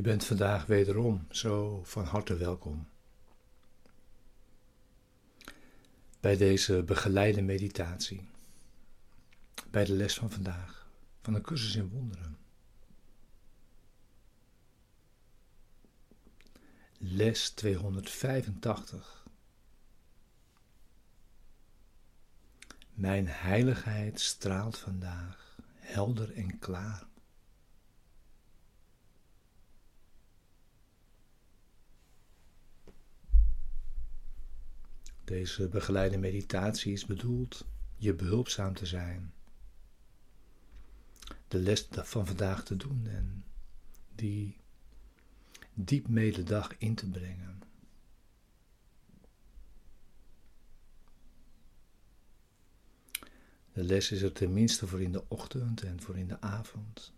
Je bent vandaag wederom zo van harte welkom bij deze begeleide meditatie, bij de les van vandaag, van de cursus in wonderen. Les 285. Mijn heiligheid straalt vandaag helder en klaar. Deze begeleide meditatie is bedoeld je behulpzaam te zijn, de les van vandaag te doen en die diep mededag in te brengen. De les is er tenminste voor in de ochtend en voor in de avond.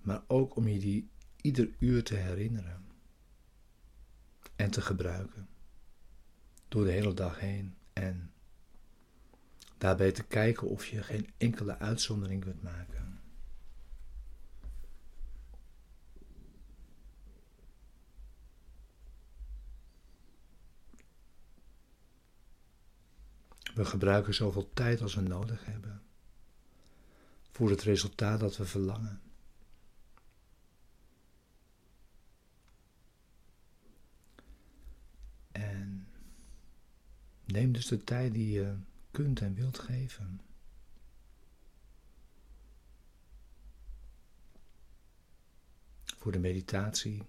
Maar ook om je die ieder uur te herinneren en te gebruiken door de hele dag heen en daarbij te kijken of je geen enkele uitzondering kunt maken. We gebruiken zoveel tijd als we nodig hebben voor het resultaat dat we verlangen. Neem dus de tijd die je kunt en wilt geven. Voor de meditatie.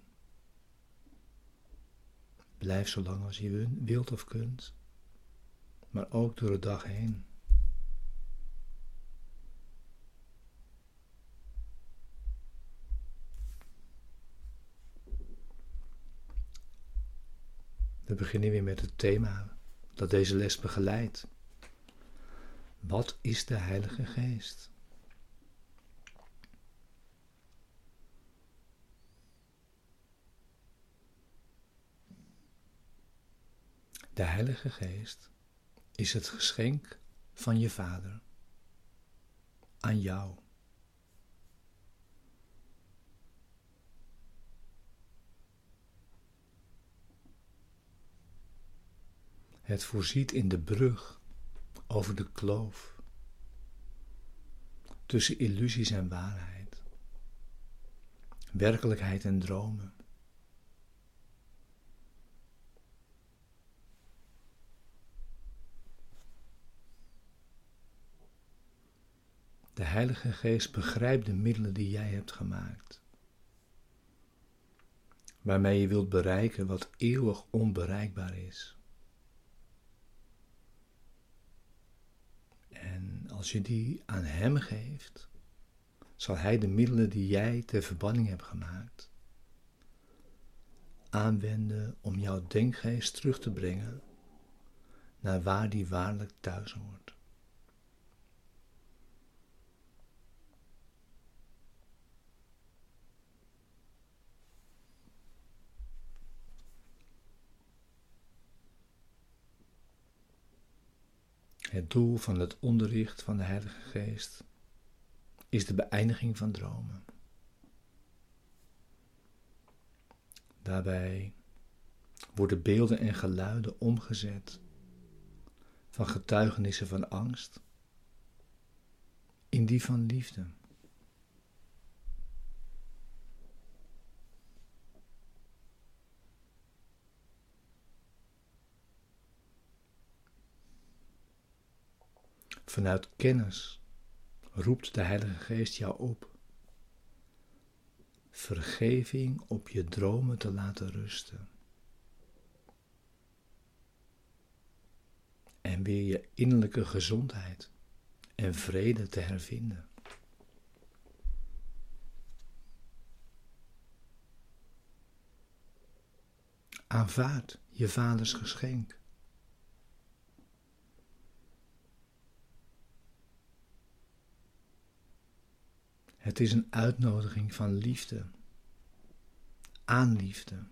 Blijf zo lang als je wilt of kunt maar ook door de dag heen. We beginnen weer met het thema dat deze les begeleidt. Wat is de Heilige Geest? De Heilige Geest is het geschenk van je Vader aan jou. Het voorziet in de brug over de kloof tussen illusies en waarheid, werkelijkheid en dromen. De Heilige Geest begrijpt de middelen die jij hebt gemaakt. Waarmee je wilt bereiken wat eeuwig onbereikbaar is. En als je die aan Hem geeft, zal Hij de middelen die jij ter verbanning hebt gemaakt, aanwenden om jouw denkgeest terug te brengen naar waar die waarlijk thuis hoort. Het doel van het onderricht van de Heilige Geest is de beëindiging van dromen. Daarbij worden beelden en geluiden omgezet van getuigenissen van angst in die van liefde. Vanuit kennis roept de Heilige Geest jou op. Vergeving op je dromen te laten rusten. En weer je innerlijke gezondheid en vrede te hervinden. Aanvaard je vaders geschenk. Het is een uitnodiging van liefde, aan liefde,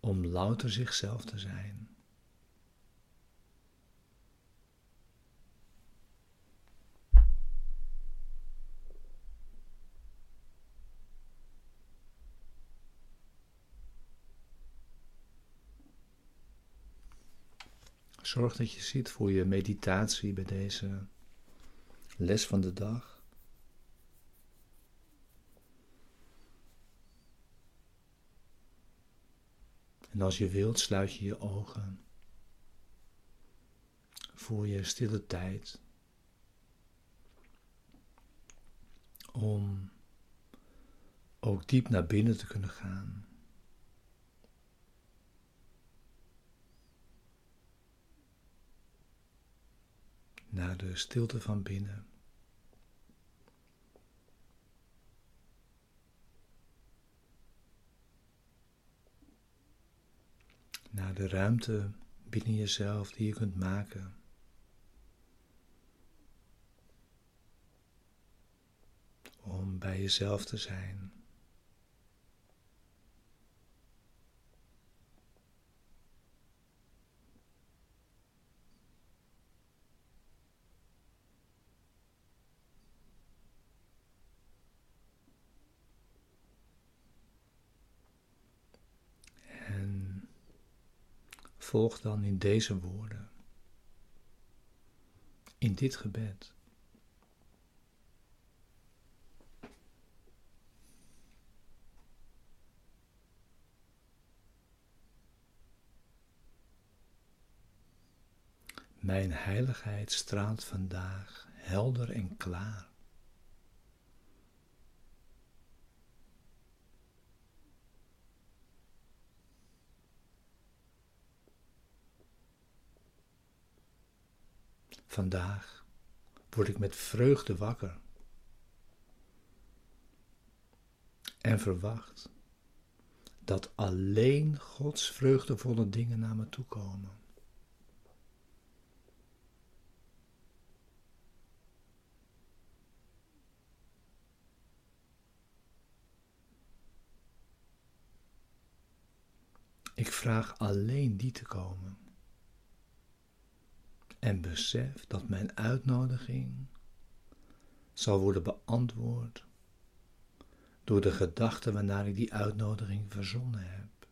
om louter zichzelf te zijn. Zorg dat je ziet voor je meditatie bij deze les van de dag. En als je wilt, sluit je je ogen voor je stille tijd om ook diep naar binnen te kunnen gaan. Naar de stilte van binnen. Naar de ruimte binnen jezelf die je kunt maken. Om bij jezelf te zijn. Volg dan in deze woorden, in dit gebed. Mijn heiligheid straalt vandaag helder en klaar. Vandaag word ik met vreugde wakker en verwacht dat alleen Gods vreugdevolle dingen naar me toe komen. Ik vraag alleen die te komen en besef dat mijn uitnodiging zal worden beantwoord door de gedachte waarnaar ik die uitnodiging verzonnen heb.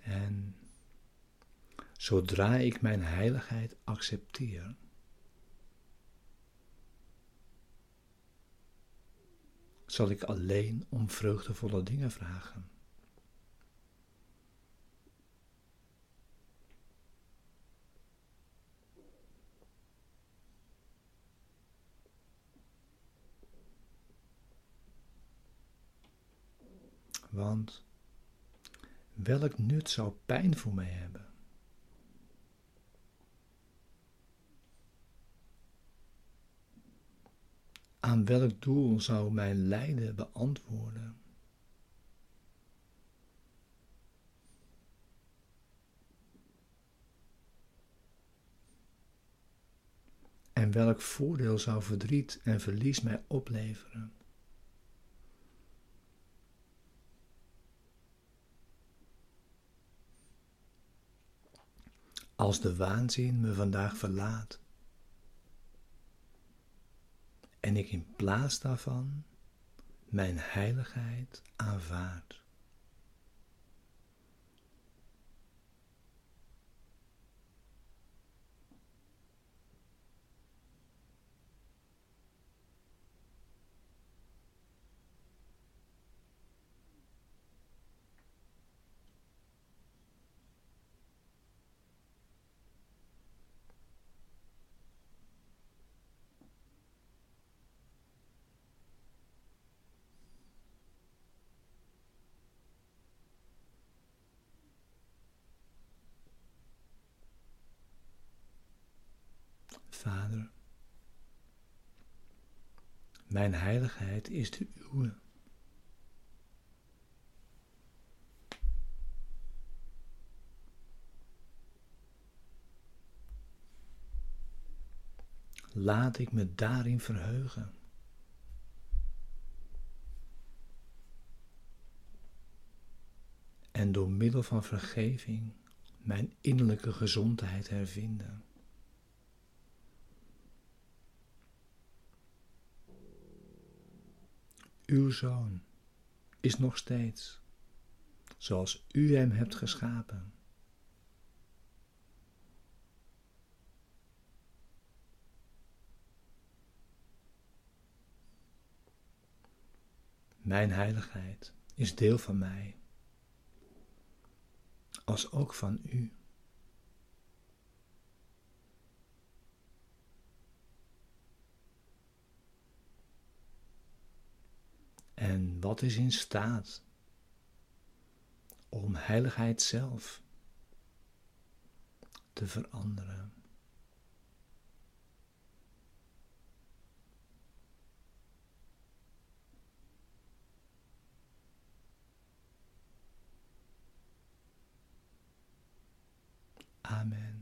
En zodra ik mijn heiligheid accepteer, zal ik alleen om vreugdevolle dingen vragen. Want welk nut zou pijn voor mij hebben? Aan welk doel zou mijn lijden beantwoorden? En welk voordeel zou verdriet en verlies mij opleveren? Als de waanzin me vandaag verlaat, en ik in plaats daarvan mijn heiligheid aanvaard. Vader. Mijn heiligheid is de uwe. Laat ik me daarin verheugen. En door middel van vergeving mijn innerlijke gezondheid hervinden. Uw zoon is nog steeds zoals u hem hebt geschapen. Mijn heiligheid is deel van mij, als ook van u. En wat is in staat om heiligheid zelf te veranderen? Amen.